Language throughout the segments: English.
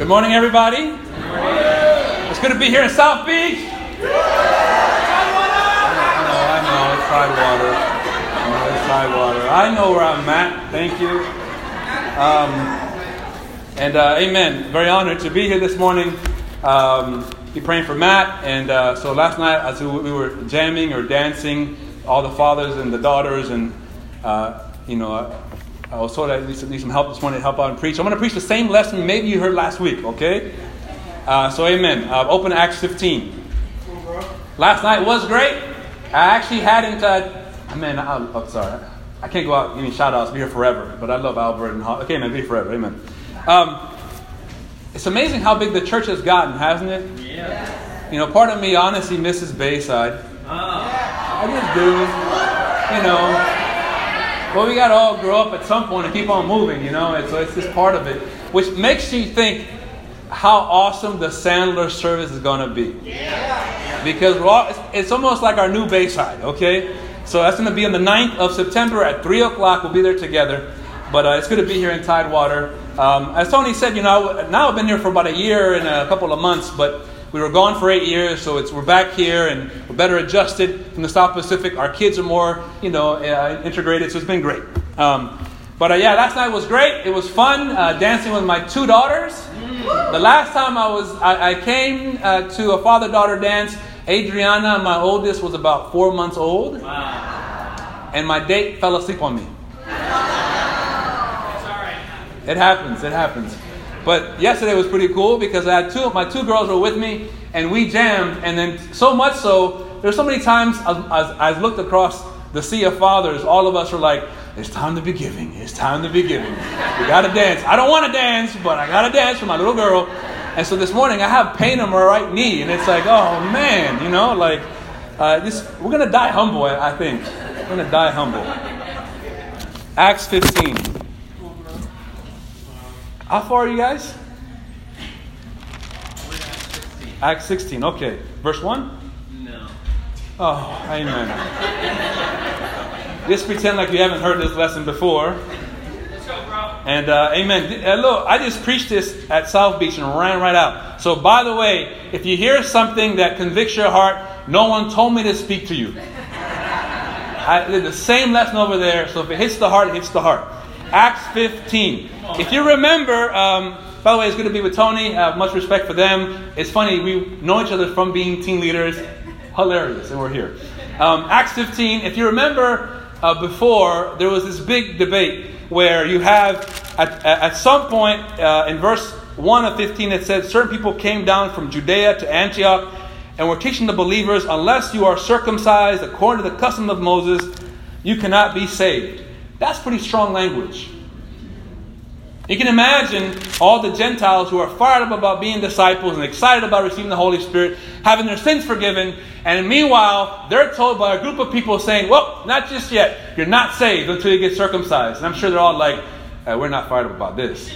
Good morning, everybody. It's good to be here in South Beach. I know, I know, it's Tidewater. Oh, it's Tidewater. I know where I'm at. Thank you. Um, and uh, amen. Very honored to be here this morning. Um, be praying for Matt. And uh, so last night, as we were jamming or dancing, all the fathers and the daughters, and uh, you know, I was told I need some, need some help this morning to help out and preach. I'm going to preach the same lesson maybe you heard last week, okay? Uh, so, amen. Uh, open Acts 15. Last night was great. I actually hadn't, uh, I mean, I'm, I'm sorry. I can't go out giving shout outs, be here forever, but I love Albert and Okay, man, be forever. Amen. Um, it's amazing how big the church has gotten, hasn't it? Yeah. You know, part of me honestly misses Bayside. Oh. I just do. You know, well, we got to all grow up at some point and keep on moving, you know, and so it's just part of it, which makes you think how awesome the Sandler service is going to be. Yeah. Because all, it's, it's, almost like our new Bayside, okay? So that's going to be on the 9th of September at 3 o'clock. We'll be there together. But uh, it's good to be here in Tidewater. Um, as Tony said, you know, now I've been here for about a year and a couple of months, but we were gone for eight years, so we're back here and we're better adjusted from the South Pacific. Our kids are more, you know, uh, integrated, so it's been great. Um, but uh, yeah, last night was great. It was fun uh, dancing with my two daughters. The last time I was, I, I came uh, to a father-daughter dance. Adriana, my oldest, was about four months old, wow. and my date fell asleep on me. It happens. It happens. But yesterday was pretty cool because I had two, my two girls were with me and we jammed. And then so much so, there's so many times I looked across the sea of fathers, all of us were like, it's time to be giving. It's time to be giving. We got to dance. I don't want to dance, but I got to dance for my little girl. And so this morning I have pain in my right knee. And it's like, oh man, you know, like, uh, this, we're going to die humble, I think. We're going to die humble. Acts 15. How far are you guys? Acts 16. Okay. Verse 1? No. Oh, amen. Just pretend like you haven't heard this lesson before. Let's go, bro. And uh, amen. Uh, look, I just preached this at South Beach and ran right out. So, by the way, if you hear something that convicts your heart, no one told me to speak to you. I did the same lesson over there. So, if it hits the heart, it hits the heart. Acts 15. If you remember, um, by the way, it's going to be with Tony. I have much respect for them. It's funny, we know each other from being team leaders. Hilarious, and we're here. Um, Acts 15. If you remember uh, before, there was this big debate where you have, at, at some point uh, in verse 1 of 15, it says, Certain people came down from Judea to Antioch and were teaching the believers, unless you are circumcised according to the custom of Moses, you cannot be saved. That's pretty strong language. You can imagine all the Gentiles who are fired up about being disciples and excited about receiving the Holy Spirit, having their sins forgiven, and meanwhile, they're told by a group of people saying, Well, not just yet. You're not saved until you get circumcised. And I'm sure they're all like, uh, We're not fired up about this.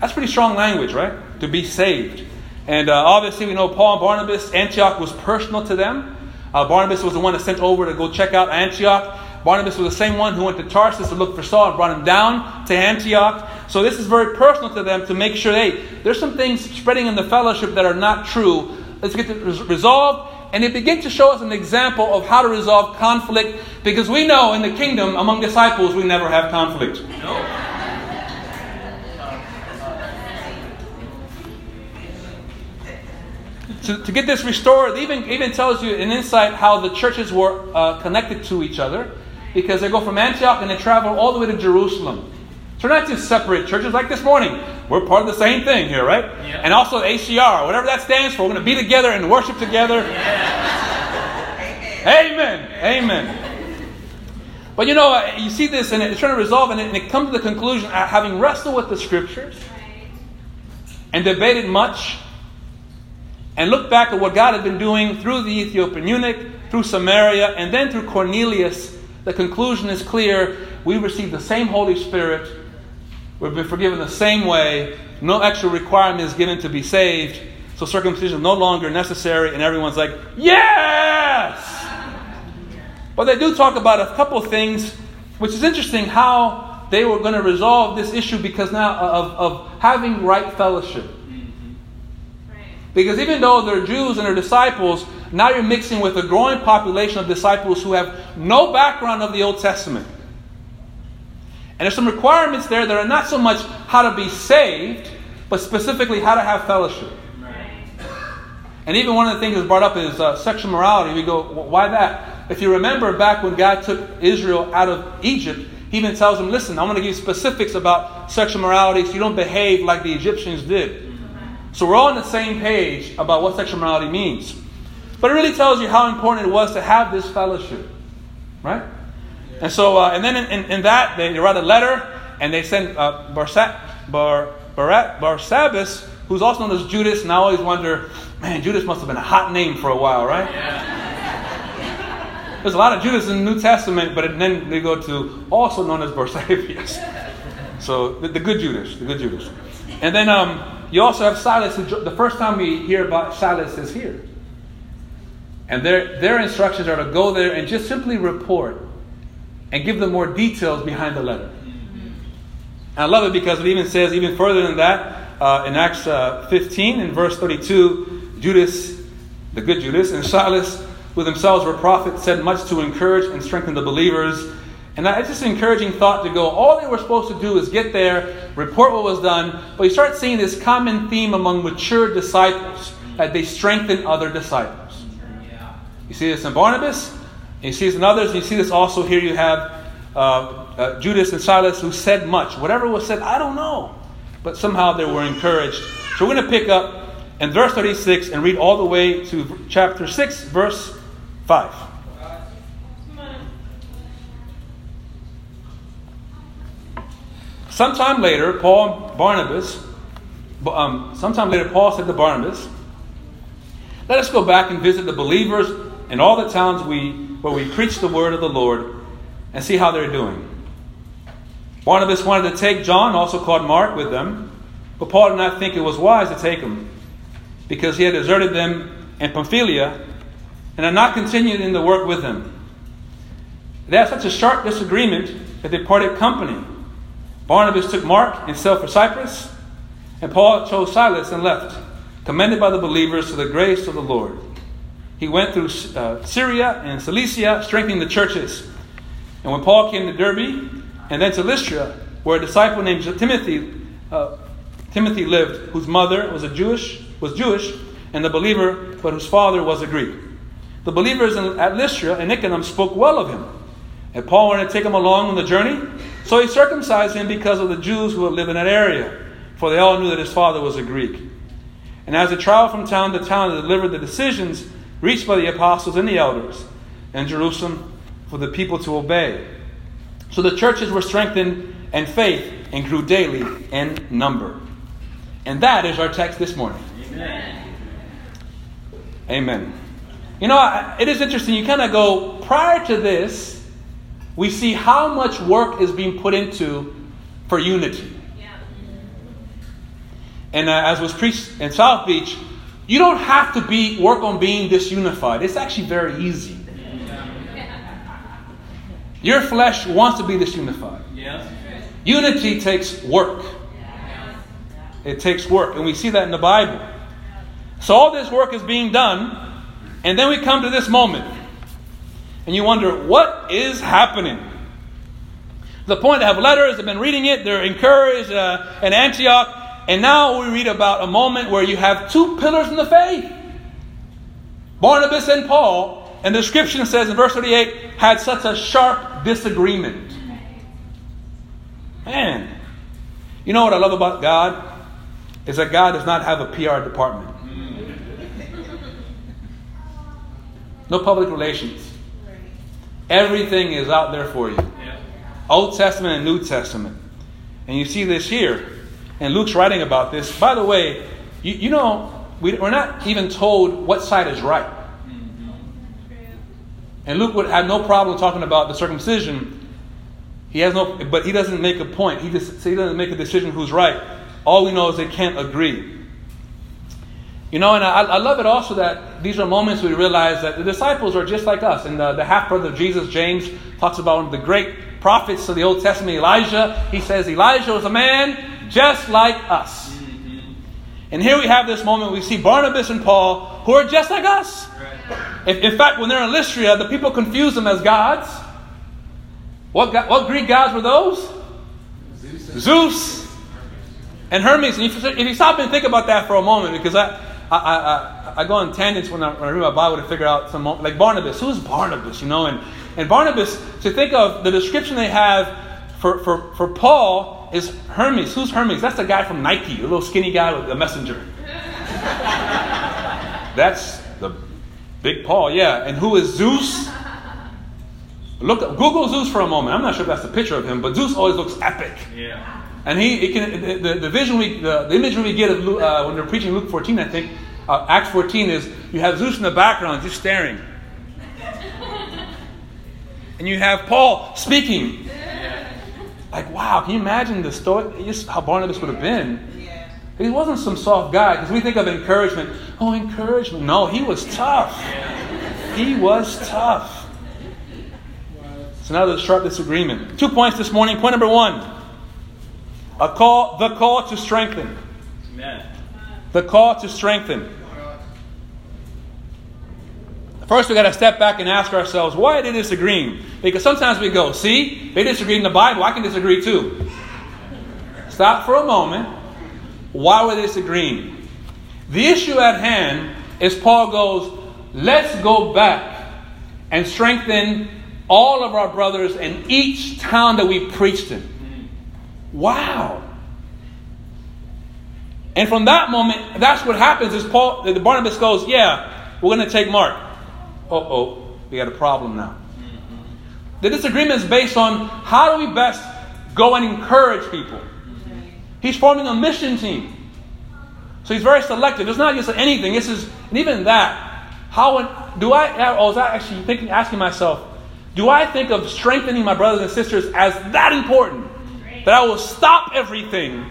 That's pretty strong language, right? To be saved. And uh, obviously, we know Paul and Barnabas, Antioch was personal to them. Uh, Barnabas was the one that sent over to go check out Antioch. Barnabas was the same one who went to Tarsus to look for Saul and brought him down to Antioch. So this is very personal to them to make sure, hey, there's some things spreading in the fellowship that are not true. Let's get this resolved. And they begin to show us an example of how to resolve conflict because we know in the kingdom, among disciples, we never have conflict. No. To, to get this restored, even, even tells you an insight how the churches were uh, connected to each other because they go from Antioch and they travel all the way to Jerusalem. So they're not just separate churches like this morning. We're part of the same thing here, right? Yeah. And also ACR, whatever that stands for, we're going to be together and worship together. Amen. Amen. But you know, uh, you see this and it's trying to resolve, and it, and it comes to the conclusion, uh, having wrestled with the scriptures and debated much, and look back at what God had been doing through the Ethiopian eunuch, through Samaria, and then through Cornelius, the conclusion is clear. We receive the same Holy Spirit. We've been forgiven the same way. No extra requirement is given to be saved. So circumcision is no longer necessary, and everyone's like, yes! But they do talk about a couple of things, which is interesting how they were going to resolve this issue because now of, of having right fellowship. Because even though they're Jews and they're disciples, now you're mixing with a growing population of disciples who have no background of the Old Testament. And there's some requirements there that are not so much how to be saved, but specifically how to have fellowship. And even one of the things that's brought up is uh, sexual morality. We go, why that? If you remember back when God took Israel out of Egypt, he even tells them, listen, I'm going to give you specifics about sexual morality so you don't behave like the Egyptians did. So we're all on the same page about what sexual morality means. But it really tells you how important it was to have this fellowship. Right? And so, uh, and then in, in, in, that, they write a letter and they send uh, Barsa- Bar, Barat, Barsabbas, who's also known as Judas, and I always wonder, man, Judas must have been a hot name for a while, right? There's a lot of Judas in the New Testament, but then they go to also known as Barsabbas. So the, the, good Judas, the good Judas. And then um, you also have Silas. The first time we hear about Silas is here. And their, their instructions are to go there and just simply report and give them more details behind the letter. And I love it because it even says, even further than that, uh, in Acts uh, 15, in verse 32, Judas, the good Judas, and Silas, who themselves were prophets, said much to encourage and strengthen the believers. And it's just an encouraging thought to go, all they were supposed to do is get there, report what was done, but you start seeing this common theme among mature disciples that they strengthen other disciples. You see this in Barnabas, you see this in others, and you see this also here. You have uh, uh, Judas and Silas who said much. Whatever was said, I don't know. But somehow they were encouraged. So we're going to pick up in verse 36 and read all the way to chapter 6, verse 5. Sometime later, Paul Barnabas, um, sometime later, Paul said to Barnabas, Let us go back and visit the believers in all the towns we, where we preach the word of the Lord and see how they're doing. Barnabas wanted to take John, also called Mark, with them, but Paul did not think it was wise to take him because he had deserted them in Pamphylia and had not continued in the work with them. They had such a sharp disagreement that they parted company. Barnabas took Mark and sailed for Cyprus, and Paul chose Silas and left, commended by the believers to the grace of the Lord. He went through uh, Syria and Cilicia, strengthening the churches. And when Paul came to Derbe and then to Lystra, where a disciple named Timothy, uh, Timothy lived, whose mother was a Jewish, was Jewish, and the believer, but whose father was a Greek. The believers in, at Lystra and Iconium spoke well of him. And Paul wanted to take him along on the journey, so he circumcised him because of the Jews who lived in that area, for they all knew that his father was a Greek. And as he traveled from town to town to deliver the decisions reached by the apostles and the elders in Jerusalem for the people to obey. So the churches were strengthened in faith and grew daily in number. And that is our text this morning. Amen. Amen. You know, it is interesting. You kind of go, prior to this, we see how much work is being put into for unity. And uh, as was preached in South Beach, you don't have to be work on being disunified. It's actually very easy. Your flesh wants to be disunified. Unity takes work. It takes work, and we see that in the Bible. So all this work is being done, and then we come to this moment, and you wonder what is happening. The point, they have letters, they've been reading it, they're encouraged uh, in Antioch, and now we read about a moment where you have two pillars in the faith Barnabas and Paul. And the description says in verse 38 had such a sharp disagreement. Man, you know what I love about God? Is that God does not have a PR department. No public relations. Everything is out there for you. Old Testament and New Testament. And you see this here and Luke's writing about this. By the way, you, you know, we, we're not even told what side is right. Mm-hmm. And Luke would have no problem talking about the circumcision. He has no, but he doesn't make a point. He just he doesn't make a decision who's right. All we know is they can't agree. You know, and I, I love it also that these are moments we realize that the disciples are just like us. And the, the half brother of Jesus, James, talks about one of the great prophets of the Old Testament, Elijah, he says Elijah was a man just like us. And here we have this moment, we see Barnabas and Paul, who are just like us. If, in fact, when they're in Lystra, the people confuse them as gods. What, what Greek gods were those? Zeus. Zeus and Hermes. And if you stop and think about that for a moment, because I, I, I, I go on tangents when I, when I read my Bible to figure out some, like Barnabas. Who's Barnabas, you know? And, and Barnabas, to think of the description they have for, for, for Paul is Hermes. Who's Hermes? That's the guy from Nike, the little skinny guy with the messenger. That's the big Paul, yeah. And who is Zeus? Look, Google Zeus for a moment. I'm not sure if that's a picture of him, but Zeus always looks epic. Yeah. And he, it can, the, the vision we, the, the imagery we get of uh, when they're preaching Luke 14, I think, uh, Acts 14 is you have Zeus in the background just staring, and you have Paul speaking. Like, wow, can you imagine the story? Just how Barnabas would have been. He wasn't some soft guy because we think of encouragement. Oh, encouragement. No, he was tough. He was tough. So now there's a sharp disagreement. Two points this morning. Point number one a call, the call to strengthen. Amen. The call to strengthen. First, we got to step back and ask ourselves, why are they disagreeing? Because sometimes we go, see, they disagree in the Bible, I can disagree too. Stop for a moment. Why were they disagreeing? The issue at hand is Paul goes, let's go back and strengthen all of our brothers in each town that we preached in. Wow. And from that moment, that's what happens is Paul, the Barnabas goes, yeah, we're going to take Mark. Oh, oh, we got a problem now. Mm-hmm. The disagreement is based on how do we best go and encourage people. He's forming a mission team. So he's very selective. It's not just anything. This is, and even that. How do I? I was I actually thinking, asking myself, do I think of strengthening my brothers and sisters as that important? That I will stop everything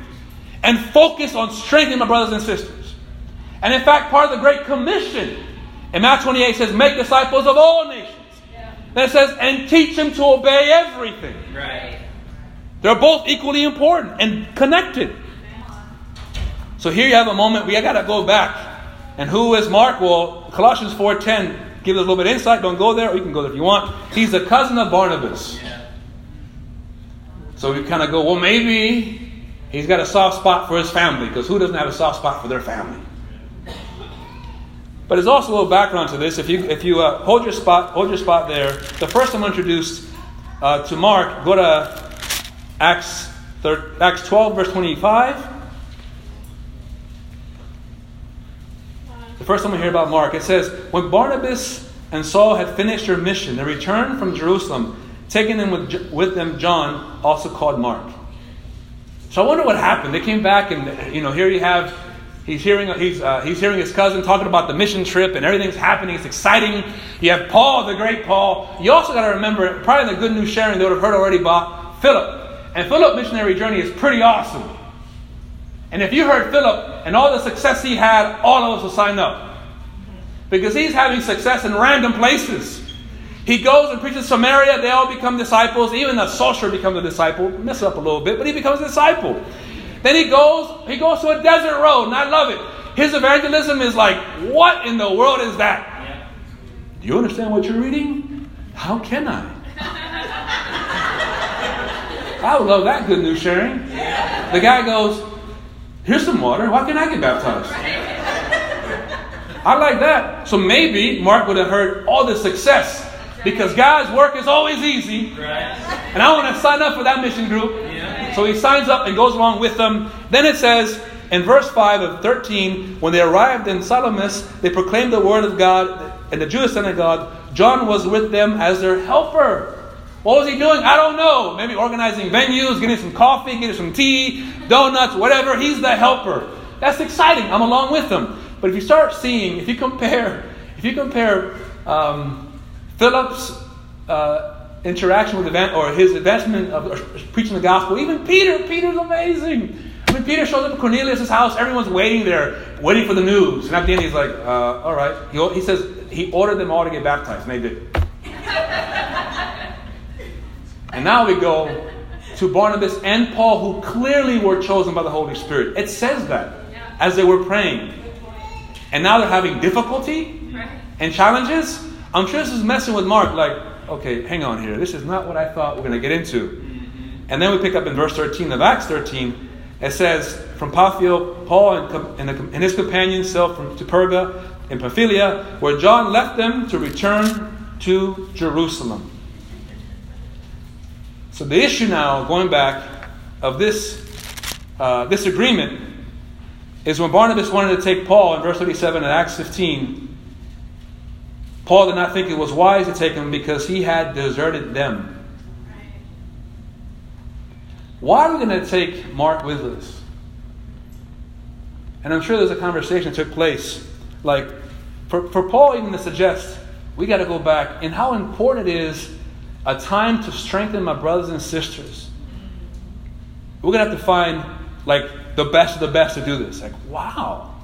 and focus on strengthening my brothers and sisters. And in fact, part of the Great Commission in Matthew 28 says, Make disciples of all nations. Yeah. Then it says, And teach them to obey everything. Right. They're both equally important and connected. So here you have a moment we got to go back. And who is Mark? Well, Colossians 4.10 gives us a little bit of insight. Don't go there, or you can go there if you want. He's the cousin of Barnabas. Yeah. So we kind of go, well, maybe he's got a soft spot for his family, because who doesn't have a soft spot for their family? But there's also a little background to this. If you if you uh, hold your spot, hold your spot there. The first I'm introduced uh, to Mark. Go to Acts Acts 12 verse 25. The first time we hear about Mark, it says, when Barnabas and Saul had finished their mission, they returned from Jerusalem taking them with, with them John, also called Mark. So I wonder what happened. They came back, and you know, here you have he's hearing he's uh, he's hearing his cousin talking about the mission trip, and everything's happening. It's exciting. You have Paul, the great Paul. You also got to remember, probably the good news sharing they would have heard already about Philip. And Philip missionary journey is pretty awesome. And if you heard Philip and all the success he had, all of us will sign up. Because he's having success in random places. He goes and preaches Samaria. They all become disciples. Even the sorcerer becomes a disciple. Mess up a little bit, but he becomes a disciple. Then he goes, he goes to a desert road, and I love it. His evangelism is like, what in the world is that? Do you understand what you're reading? How can I? I would love that good news sharing. The guy goes, Here's some water. Why can't I get baptized? I like that. So maybe Mark would have heard all the success because God's work is always easy. And I want to sign up for that mission group. So he signs up and goes along with them. Then it says in verse 5 of 13 when they arrived in Salamis, they proclaimed the word of God in the Jewish synagogue. John was with them as their helper. What was he doing? I don't know. Maybe organizing venues, getting some coffee, getting some tea, donuts, whatever. He's the helper. That's exciting. I'm along with them. But if you start seeing, if you compare, if you compare um, Philip's uh, interaction with the event or his advancement of preaching the gospel, even Peter, Peter's amazing. I mean, Peter shows up at Cornelius' house, everyone's waiting there, waiting for the news. And at the end, he's like, uh, all right. He, he says he ordered them all to get baptized, and they did. And now we go to Barnabas and Paul, who clearly were chosen by the Holy Spirit. It says that as they were praying. And now they're having difficulty and challenges. I'm sure this is messing with Mark, like, okay, hang on here. This is not what I thought we are going to get into. And then we pick up in verse 13 of Acts 13. It says, From Paphos, Paul and, and his companions sailed from, to Perga in Pamphylia, where John left them to return to Jerusalem. So the issue now, going back, of this, uh, this agreement is when Barnabas wanted to take Paul in verse 37 in Acts 15. Paul did not think it was wise to take him because he had deserted them. Why are we going to take Mark with us? And I'm sure there's a conversation that took place. Like, for, for Paul even to suggest, we got to go back, and how important it is a time to strengthen my brothers and sisters. We're going to have to find, like, the best of the best to do this. Like, wow.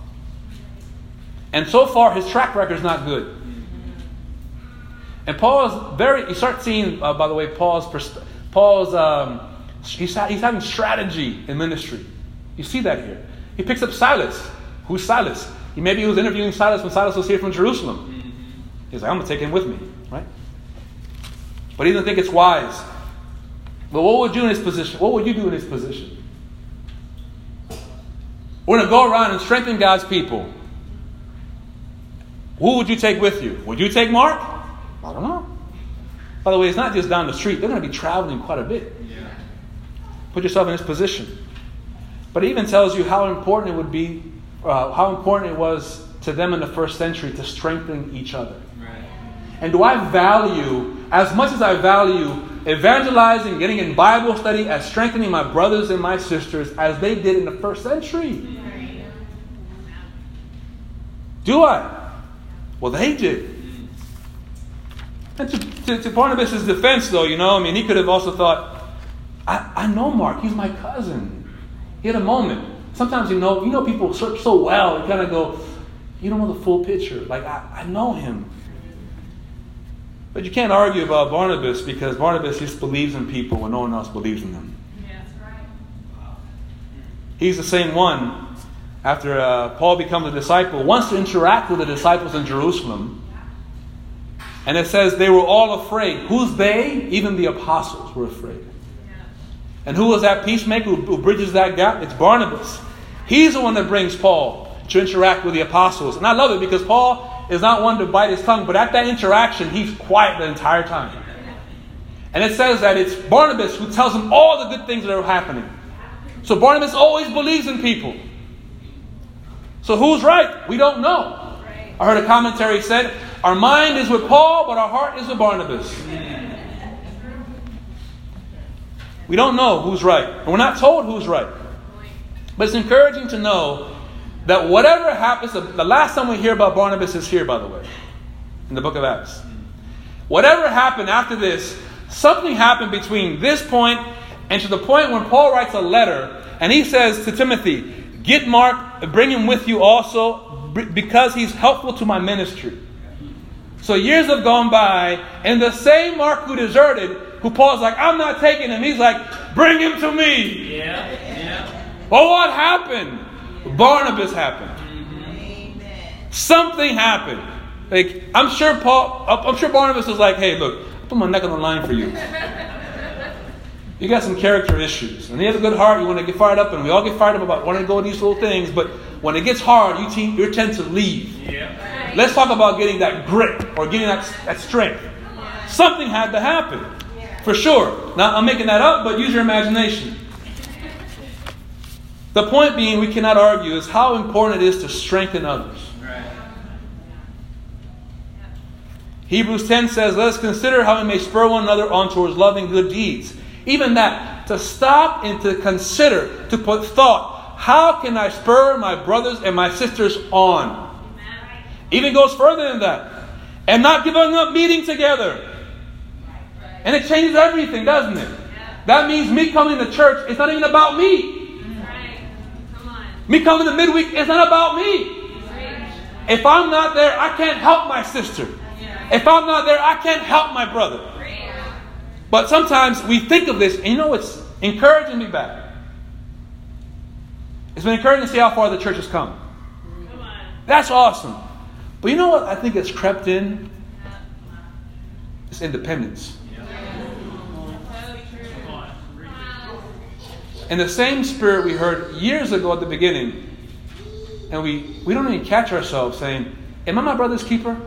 And so far, his track record is not good. And Paul is very, you start seeing, uh, by the way, Paul's, Paul's um, he's, he's having strategy in ministry. You see that here. He picks up Silas. Who's Silas? He maybe he was interviewing Silas when Silas was here from Jerusalem. He's like, I'm going to take him with me, right? But he doesn't think it's wise. But what would you in his position? What would you do in his position? We're going to go around and strengthen God's people. Who would you take with you? Would you take Mark? I don't know. By the way, it's not just down the street. They're going to be traveling quite a bit. Yeah. Put yourself in this position. But it even tells you how important it would be, uh, how important it was to them in the first century to strengthen each other. Right. And do I value, as much as I value evangelizing, getting in Bible study, as strengthening my brothers and my sisters as they did in the first century? Do I? Well, they did. And to, to, to Barnabas' defense, though, you know, I mean, he could have also thought, I, I know Mark, he's my cousin. He had a moment. Sometimes you know, you know people so, so well, you kind of go, you don't know the full picture. Like, I, I know him. But you can't argue about Barnabas because Barnabas just believes in people when no one else believes in them. Yeah, right. He's the same one after uh, Paul becomes a disciple, wants to interact with the disciples in Jerusalem. And it says they were all afraid. Who's they? Even the apostles were afraid. And who was that peacemaker who, bridges that gap? It's Barnabas. He's the one that brings Paul to interact with the apostles. And I love it because Paul is not one to bite his tongue, but at that interaction, he's quiet the entire time. And it says that it's Barnabas who tells him all the good things that are happening. So Barnabas always believes in people. So who's right? We don't know. I heard a commentary said, Our mind is with Paul, but our heart is with Barnabas. We don't know who's right. And we're not told who's right. But it's encouraging to know that whatever happens, the last time we hear about Barnabas is here, by the way, in the book of Acts. Whatever happened after this, something happened between this point and to the point when Paul writes a letter and he says to Timothy, Get Mark, bring him with you also, because he's helpful to my ministry. So years have gone by, and the same Mark who deserted, who Paul's like, I'm not taking him, he's like, bring him to me. Yeah, yeah. Well, what happened? Barnabas happened. Mm-hmm. Something happened. Like, I'm sure Paul, I'm sure Barnabas was like, hey, look, I put my neck on the line for you. you got some character issues. And you have a good heart, you want to get fired up, and we all get fired up about wanting to go these little things, but when it gets hard, you, te- you tend to leave. Yeah. Let's talk about getting that grit or getting that, that strength. Something had to happen, for sure. Now, I'm making that up, but use your imagination. The point being, we cannot argue, is how important it is to strengthen others. Hebrews 10 says, Let us consider how we may spur one another on towards loving good deeds. Even that, to stop and to consider, to put thought, how can I spur my brothers and my sisters on? Even goes further than that. And not giving up meeting together. And it changes everything, doesn't it? That means me coming to church, it's not even about me. Me coming to midweek, it's not about me. If I'm not there, I can't help my sister. If I'm not there, I can't help my brother. But sometimes we think of this, and you know it's encouraging me back. It's been encouraging to see how far the church has come. That's awesome. But you know what I think has crept in? It's independence. In the same spirit we heard years ago at the beginning, and we, we don't even catch ourselves saying, Am I my brother's keeper?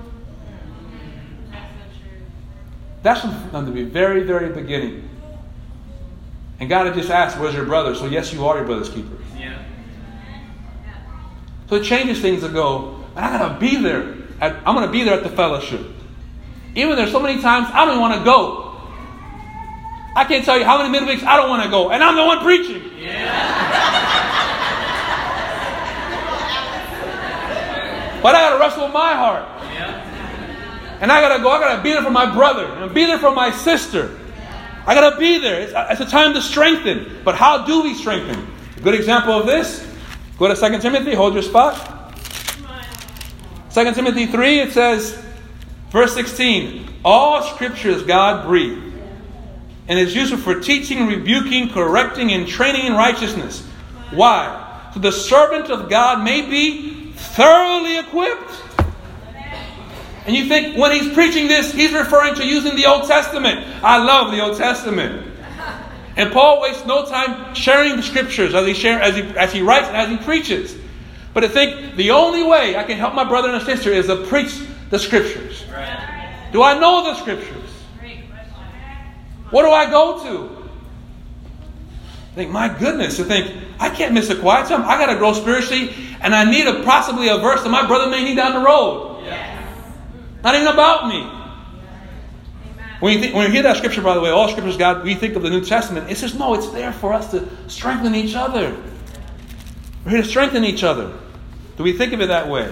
That's from the very, very beginning. And God had just asked, Where's your brother? So, yes, you are your brother's keeper. Yeah. So it changes things to go, I gotta be there. At, I'm gonna be there at the fellowship. Even there's so many times I don't want to go. I can't tell you how many midweeks I don't want to go, and I'm the one preaching. Yeah. But I got to wrestle with my heart. And I got to go, I got to be there for my brother and be there for my sister. I got to be there. It's, it's, a time to strengthen. But how do we strengthen? A good example of this go to 2 Timothy, hold your spot. 2 Timothy 3, it says, verse 16 All scripture is God breathed and is useful for teaching, rebuking, correcting, and training in righteousness. Why? So the servant of God may be thoroughly equipped. And you think when he's preaching this, he's referring to using the Old Testament. I love the Old Testament. And Paul wastes no time sharing the scriptures as he, share, as he, as he writes and as he preaches. But I think the only way I can help my brother and sister is to preach the scriptures. Do I know the scriptures? What do I go to? I think, my goodness, to think, I can't miss a quiet time. I got to grow spiritually, and I need a possibly a verse that my brother may need down the road. Yes. Not even about me. When you, think, when you hear that scripture, by the way, all scriptures, God, we think of the New Testament. It says, no, it's there for us to strengthen each other. We're here to strengthen each other. Do we think of it that way?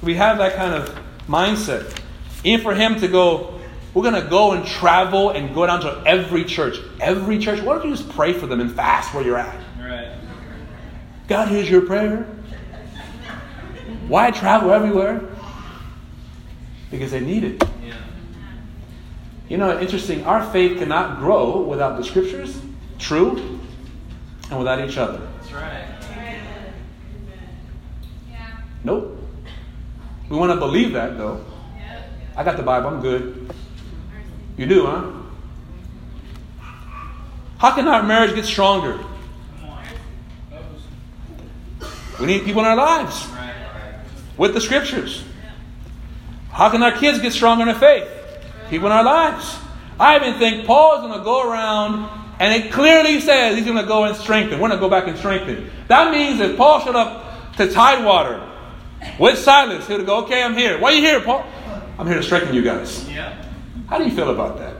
Do we have that kind of mindset? Even for him to go, we're going to go and travel and go down to every church. Every church. Why don't you just pray for them and fast where you're at? Right. God hears your prayer. Why travel everywhere? Because they need it. Yeah. You know, interesting, our faith cannot grow without the scriptures, true, and without each other. That's right. Nope. We want to believe that, though. I got the Bible, I'm good. You do, huh? How can our marriage get stronger? We need people in our lives with the scriptures. How can our kids get stronger in the faith? People in our lives. I even think Paul is going to go around and it clearly says he's going to go and strengthen. We're going to go back and strengthen. That means if Paul showed up to Tidewater with Silas, he would go, Okay, I'm here. Why are you here, Paul? I'm here to strengthen you guys. Yeah. How do you feel about that?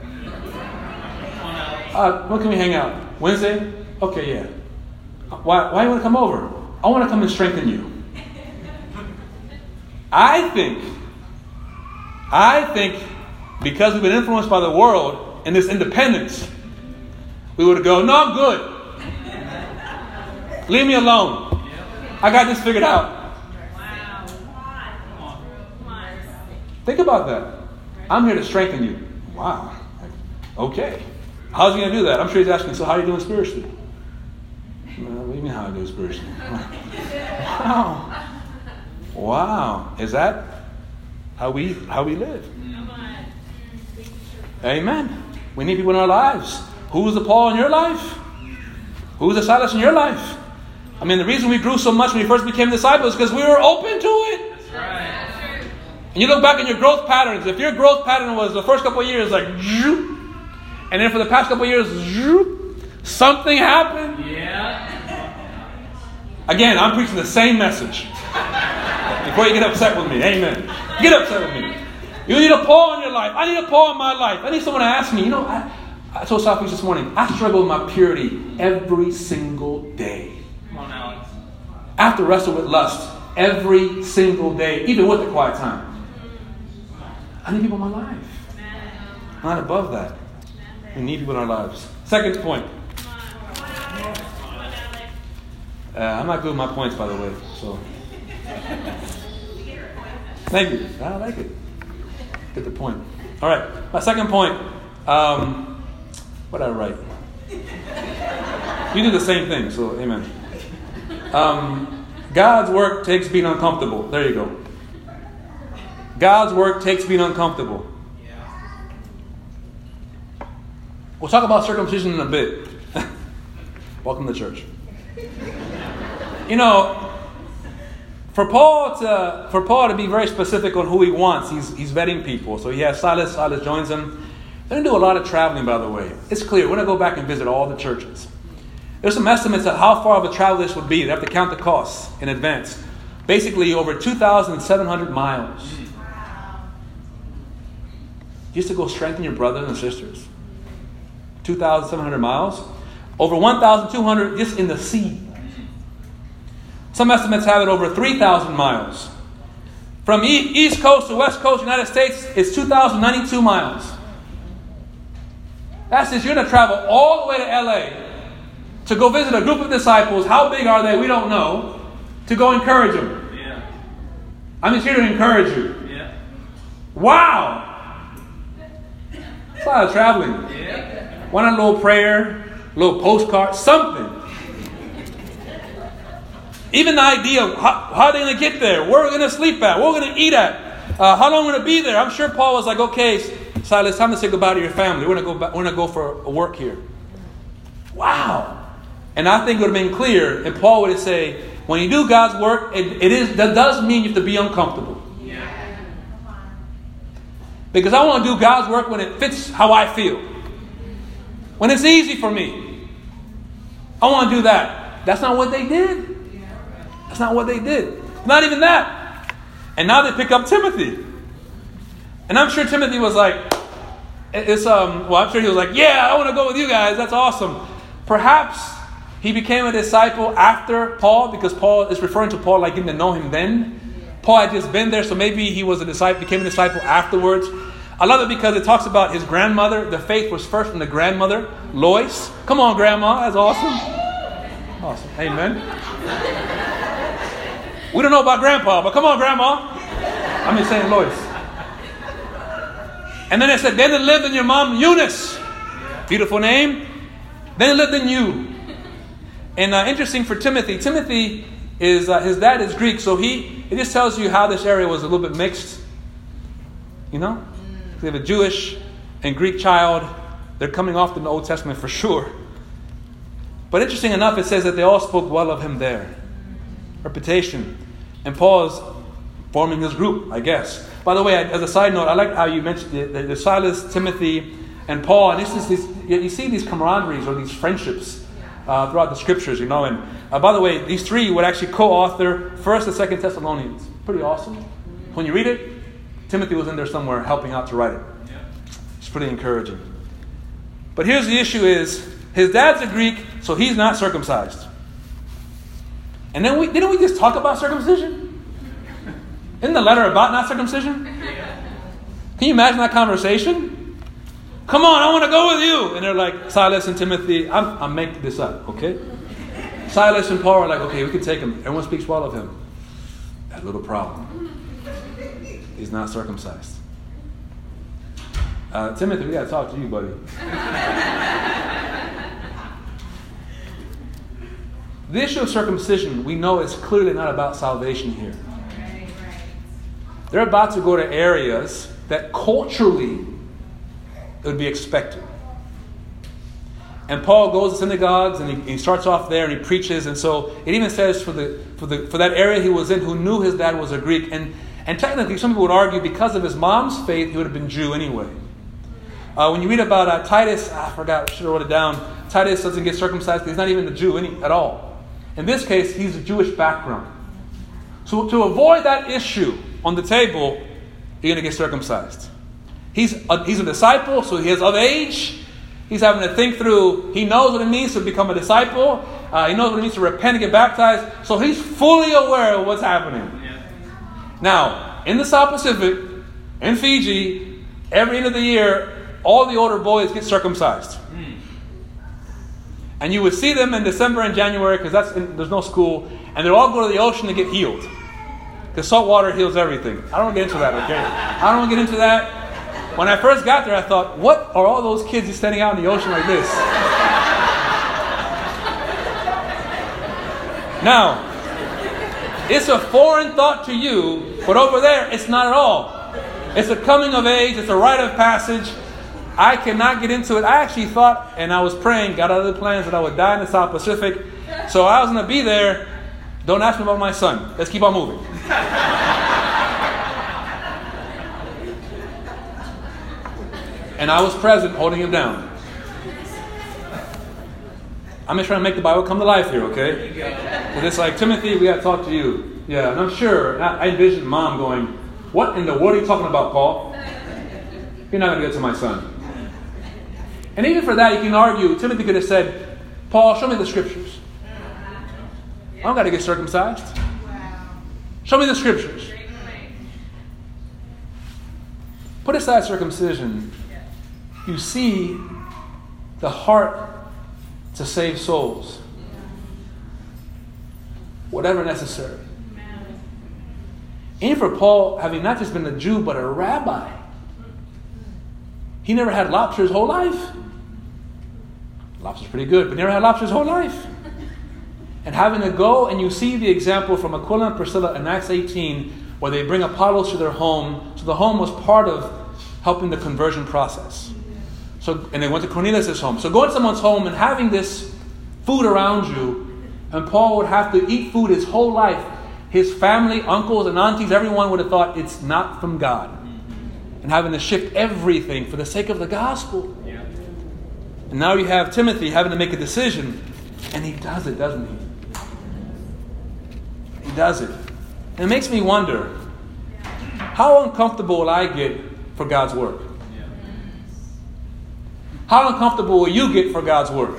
Uh, when can we hang out? Wednesday? Okay, yeah. Why, why do you want to come over? I want to come and strengthen you. I think, I think because we've been influenced by the world and this independence, we would go, no, I'm good. Leave me alone. I got this figured out. Think about that. I'm here to strengthen you. Wow. Okay. How's he going to do that? I'm sure he's asking, so how are you doing spiritually? What do you mean how I do spiritually? wow. Wow. Is that how we how we live? Amen. We need people in our lives. Who's the Paul in your life? Who's the Silas in your life? I mean, the reason we grew so much when we first became disciples is because we were open to it. And you look back in your growth patterns. If your growth pattern was the first couple of years like, and then for the past couple of years, something happened. Yeah. Again, I'm preaching the same message. Before you get upset with me, amen. Get upset with me. You need a Paul in your life. I need a Paul in my life. I need someone to ask me. You know, I, I told Southeast this morning, I struggle with my purity every single day. Come on, Alex. I have to wrestle with lust every single day, even with the quiet time. I need people in my life. Not above that. We need people in our lives. Second point. Uh, I'm not good with my points, by the way. So, thank you. I like it. Get the point. All right. My second point. Um, What I write? You do the same thing, so amen. Um, God's work takes being uncomfortable. There you go. God's work takes being uncomfortable. Yeah. We'll talk about circumcision in a bit. Welcome to church. You know, for Paul to for Paul to be very specific on who he wants, he's he's vetting people. So he has Silas. Silas joins him. They're gonna do a lot of traveling, by the way. It's clear. We're gonna go back and visit all the churches. There's some estimates of how far of a travel this would be. They have to count the costs in advance. Basically, over 2,700 miles. Just to go strengthen your brothers and sisters. 2,700 miles. Over 1,200 just in the sea. Some estimates have it over 3,000 miles. From east coast to west coast United States, it's 2,092 miles. That's just, you're going to travel all the way to LA to go visit a group of disciples. How big are they? We don't know. To go encourage them. Yeah. I'm just here to encourage you. Yeah. Wow. Of traveling. Yeah. Why not a little prayer, a little postcard, something? Even the idea of how, how are they going to get there, where are we going to sleep at, where are we going to eat at, uh, how long are we're going to be there. I'm sure Paul was like, okay, Silas, time to say goodbye to your family. We're going to go, back, we're going to go for work here. Wow. And I think it would have been clear, and Paul would have said, when you do God's work, it, it is that does mean you have to be uncomfortable. Because I want to do God's work when it fits how I feel. When it's easy for me. I want to do that. That's not what they did. That's not what they did. Not even that. And now they pick up Timothy. And I'm sure Timothy was like, it's um well, I'm sure he was like, Yeah, I want to go with you guys. That's awesome. Perhaps he became a disciple after Paul because Paul is referring to Paul like getting to know him then. Paul had just been there, so maybe he was a disciple, became a disciple afterwards. I love it because it talks about his grandmother. The faith was first in the grandmother, Lois. Come on, grandma, that's awesome. Awesome. Amen. We don't know about grandpa, but come on, grandma. I'm just saying Lois. And then it said, then it lived in your mom, Eunice. Beautiful name. Then it lived in you. And uh, interesting for Timothy, Timothy is uh, his dad is Greek, so he it just tells you how this area was a little bit mixed. You know, they have a Jewish and Greek child. They're coming off the Old Testament for sure. But interesting enough, it says that they all spoke well of him there. Reputation. And Paul's forming his group, I guess. By the way, as a side note, I like how you mentioned the, the, the Silas, Timothy, and Paul. And this is this, you see these camaraderies or these friendships uh, throughout the scriptures, you know. And uh, by the way, these three would actually co-author First and Second Thessalonians. Pretty awesome. When you read it, Timothy was in there somewhere helping out to write it. It's pretty encouraging. But here's the issue: is his dad's a Greek, so he's not circumcised. And then we didn't we just talk about circumcision? Isn't the letter about not circumcision? Can you imagine that conversation? Come on, I want to go with you. And they're like, Silas and Timothy, I'm, I'm making this up, okay? Silas and Paul are like, okay, we can take him. Everyone speaks well of him. That little problem. He's not circumcised. Uh, Timothy, we got to talk to you, buddy. the issue of circumcision, we know is clearly not about salvation here. They're about to go to areas that culturally it would be expected. And Paul goes to synagogues and he, he, starts off there and he preaches. And so it even says for, the, for, the, for that area he was in, who knew his dad was a Greek. And, and technically, some people would argue because of his mom's faith, he would have been Jew anyway. Uh, when you read about uh, Titus, I forgot, I should have wrote it down. Titus doesn't get circumcised he's not even a Jew any, at all. In this case, he's a Jewish background. So to avoid that issue on the table, you're going to get circumcised. He's a, he's a disciple, so he is of age. He's having to think through, he knows what it means to become a disciple. Uh, he knows what it means to repent and get baptized. So he's fully aware of what's happening. Now, in the South Pacific, in Fiji, every end of the year, all the older boys get circumcised. Mm. And you would see them in December and January because there's no school, and they're all go to the ocean to get healed. Because salt water heals everything. I don't want to get into that, okay? I don't want to get into that. When I first got there, I thought, what are all those kids just standing out in the ocean like this? now, it's a foreign thought to you, but over there, it's not at all. It's a coming of age, it's a rite of passage. I cannot get into it. I actually thought, and I was praying, got other plans that I would die in the South Pacific. So I was going to be there. Don't ask me about my son. Let's keep on moving. And I was present holding him down. I'm just trying to make the Bible come to life here, okay? It's like, Timothy, we got to talk to you. Yeah, and I'm sure, I envision mom going, What in the world are you talking about, Paul? You're not going to get to my son. And even for that, you can argue, Timothy could have said, Paul, show me the scriptures. I don't got to get circumcised. Show me the scriptures. Put aside circumcision. You see the heart to save souls. Whatever necessary. And for Paul, having not just been a Jew, but a rabbi, he never had lobster his whole life. Lobster's pretty good, but never had lobster his whole life. And having to go, and you see the example from Aquila and Priscilla in Acts 18, where they bring Apollos to their home. So the home was part of helping the conversion process. So, and they went to Cornelius' home. So going to someone's home and having this food around you, and Paul would have to eat food his whole life. His family, uncles, and aunties, everyone would have thought it's not from God. And having to shift everything for the sake of the gospel. And now you have Timothy having to make a decision, and he does it, doesn't he? He does it. And it makes me wonder how uncomfortable will I get for God's work? How uncomfortable will you get for God's work?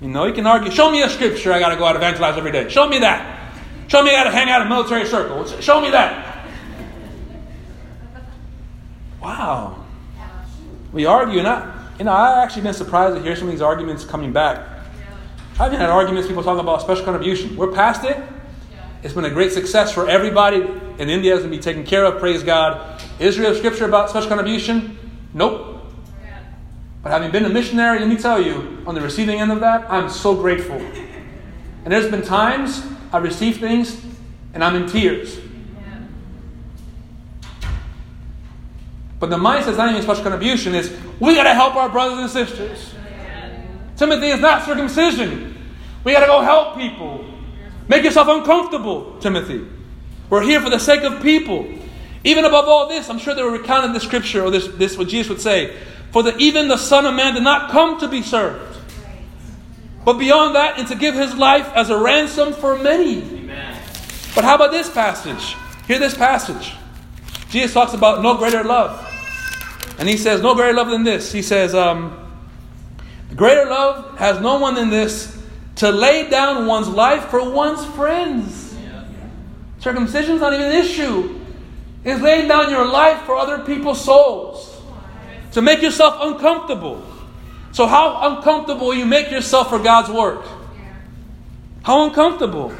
You know, you can argue, show me a scripture I got to go out evangelize every day. Show me that. Show me how to hang out in military circle. Show me that. Wow. We argue, and I, you know, I've actually been surprised to hear some of these arguments coming back. I've had arguments, people talking about special contribution. We're past it. It's been a great success for everybody, and India is going to be taken care of, praise God. Israel scripture about special contribution? Nope. But having been a missionary, let me tell you, on the receiving end of that, I'm so grateful. And there's been times I receive things and I'm in tears. But the mindset is not even special contribution, is we got to help our brothers and sisters. Timothy is not circumcision. We got to go help people. Make yourself uncomfortable, Timothy. We're here for the sake of people. Even above all this, I'm sure they were recounting the scripture or this, this what Jesus would say. For that even the Son of Man did not come to be served, but beyond that, and to give his life as a ransom for many. Amen. But how about this passage? Hear this passage. Jesus talks about no greater love. And he says, No greater love than this. He says, um, Greater love has no one than this to lay down one's life for one's friends. Yeah. Circumcision is not even an issue. It's laying down your life for other people's souls to make yourself uncomfortable. So, how uncomfortable you make yourself for God's work? How uncomfortable?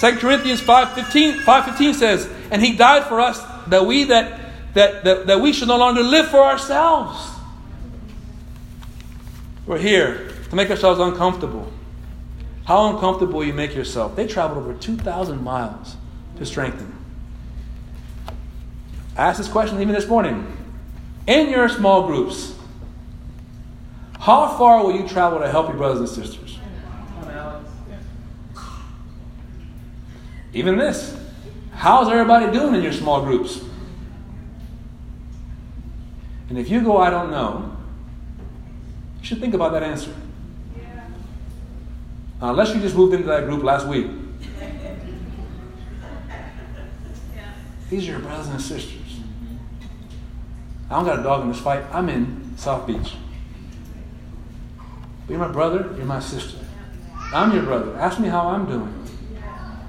2 Corinthians 5.15 5, says, And he died for us that we that, that, that, that we should no longer live for ourselves. We're here to make ourselves uncomfortable. How uncomfortable you make yourself. They traveled over 2,000 miles to strengthen. I asked this question even this morning in your small groups, how far will you travel to help your brothers and sisters? Even this. How's everybody doing in your small groups? And if you go, I don't know, you should think about that answer. unless you just moved into that group last week. These are your brothers and sisters. I don't got a dog in this fight. I'm in South Beach. But you're my brother, you're my sister. I'm your brother. Ask me how I'm doing.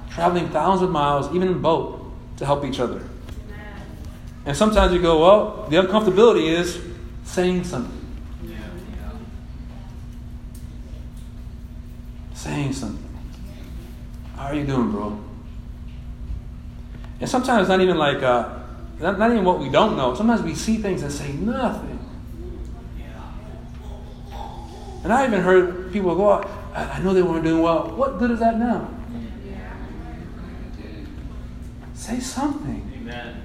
Traveling thousands of miles, even in boat, to help each other. And sometimes you go, well, the uncomfortability is saying something. Saying something. How are you doing, bro? And sometimes not even like, uh, not, not even what we don't know. Sometimes we see things and say nothing. And I even heard people go, I, I know they weren't doing well. What good is that now? Say something. Amen.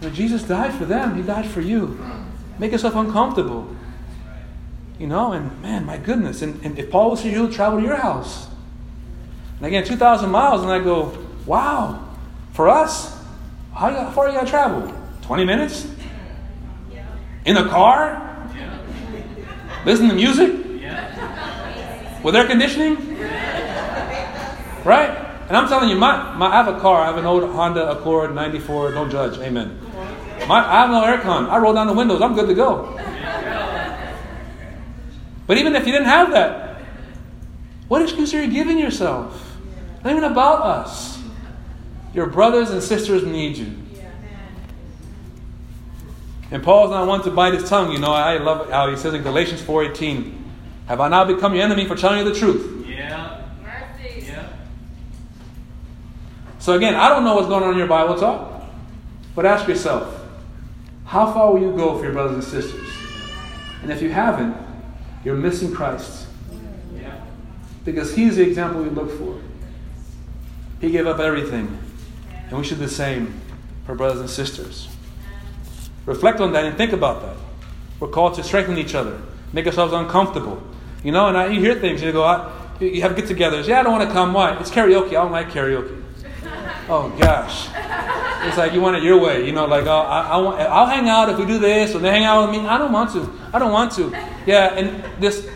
When Jesus died for them, He died for you. Make yourself uncomfortable. You know, and man, my goodness. And, and if Paul was here, he would travel to your house. And again, 2,000 miles, and I go, wow, for us, how, how far you got to travel? 20 minutes? In a car? Listen to music? With air conditioning? Right? And I'm telling you, my, my, I have a car. I have an old Honda Accord 94. Don't judge. Amen. My, I have no aircon. I roll down the windows. I'm good to go. But even if you didn't have that, what excuse are you giving yourself? Not even about us. Your brothers and sisters need you. And Paul's not one to bite his tongue. You know, I love how he says in Galatians 4.18, Have I now become your enemy for telling you the truth? Yeah. yeah. So again, I don't know what's going on in your Bible talk, but ask yourself, how far will you go for your brothers and sisters? And if you haven't, you're missing Christ. Yeah. Because He's the example we look for. He gave up everything. And we should do the same for brothers and sisters. Reflect on that and think about that. We're called to strengthen each other, make ourselves uncomfortable. You know, and I, you hear things, you go, I, you have get togethers. Yeah, I don't want to come. Why? It's karaoke. I don't like karaoke. Oh, gosh. It's like you want it your way. You know, like, oh, I, I want, I'll hang out if we do this, or they hang out with me. I don't want to. I don't want to. Yeah, and this,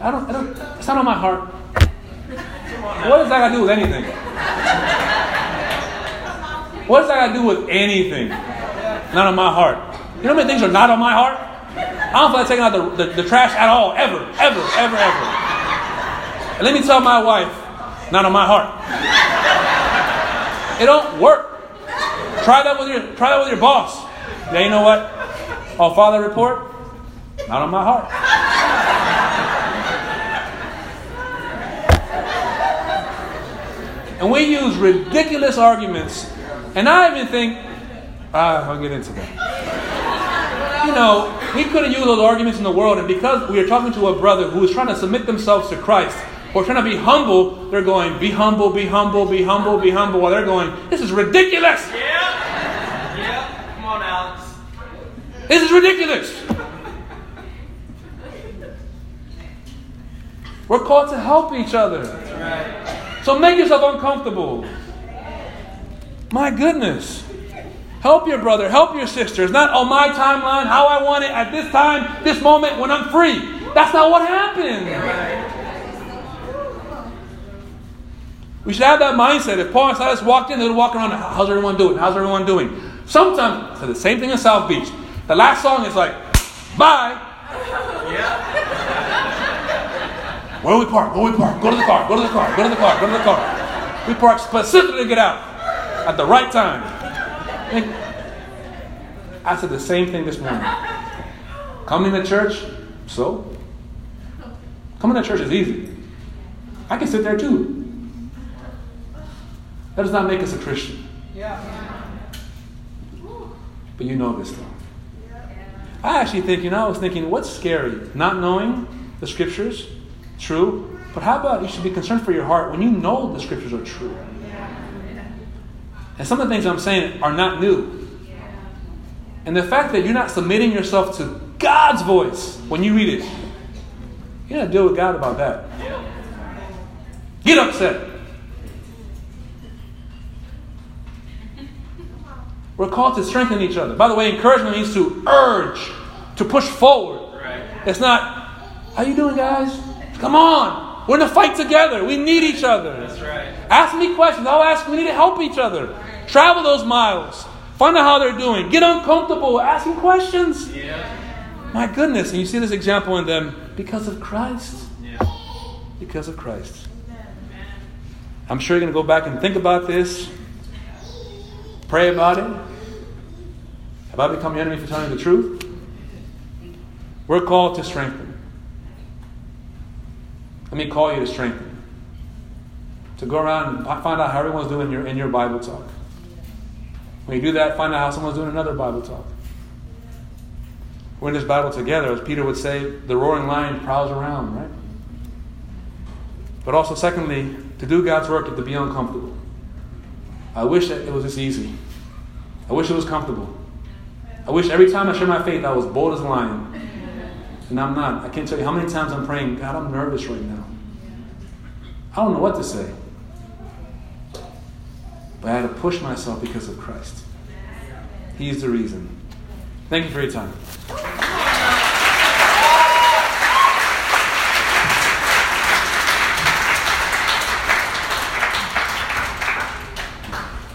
I don't, I don't it's not on my heart. What does that got to do with anything? What does that got to do with anything? Not on my heart. You know how many things are not on my heart? I don't feel like taking out the, the, the trash at all, ever, ever, ever, ever. And let me tell my wife, not on my heart. It don't work. Try that with your try that with your boss. Yeah, you know what? Oh, father report? Not on my heart. And we use ridiculous arguments. And I even think, ah, I'll get into that. You know, we could have used those arguments in the world, and because we are talking to a brother who is trying to submit themselves to Christ, or trying to be humble, they're going, be humble, be humble, be humble, be humble, while they're going, this is ridiculous. Yeah. Yeah. Come on, Alex. This is ridiculous. We're called to help each other. Right. So make yourself uncomfortable. My goodness. Help your brother, help your sister. It's not on my timeline, how I want it at this time, this moment when I'm free. That's not what happened. We should have that mindset. If Paul and Silas walked in, they would walk around, how's everyone doing? How's everyone doing? Sometimes, so the same thing in South Beach. The last song is like, bye. Yeah. Where do we park? Where do we park? Go to the car. Go to the car. Go to the car. Go to the car. We park specifically to get out at the right time. I said the same thing this morning. Coming to church, so? Coming to church is easy. I can sit there too. That does not make us a Christian. But you know this though. I actually think, you know, I was thinking, what's scary? Not knowing the scriptures True. But how about you should be concerned for your heart when you know the scriptures are true? And some of the things I'm saying are not new. And the fact that you're not submitting yourself to God's voice when you read it, you gotta deal with God about that. Get upset. We're called to strengthen each other. By the way, encouragement means to urge, to push forward. Right. It's not, how you doing, guys? Come on. We're in a fight together. We need each other. That's right. Ask me questions. I'll ask. We need to help each other. Travel those miles. Find out how they're doing. Get uncomfortable asking questions. Yeah. My goodness. And you see this example in them because of Christ. Yeah. Because of Christ. I'm sure you're going to go back and think about this. Pray about it. Have I become your enemy for telling you the truth? We're called to strengthen. Let me call you to strengthen. To go around and find out how everyone's doing in your, in your Bible talk. When you do that, find out how someone's doing another Bible talk. We're in this battle together. As Peter would say, the roaring lion prowls around, right? But also, secondly, to do God's work, is to be uncomfortable. I wish that it was this easy. I wish it was comfortable. I wish every time I share my faith, I was bold as a lion. And I'm not. I can't tell you how many times I'm praying, God, I'm nervous right now. I don't know what to say. But I had to push myself because of Christ. He's the reason. Thank you for your time.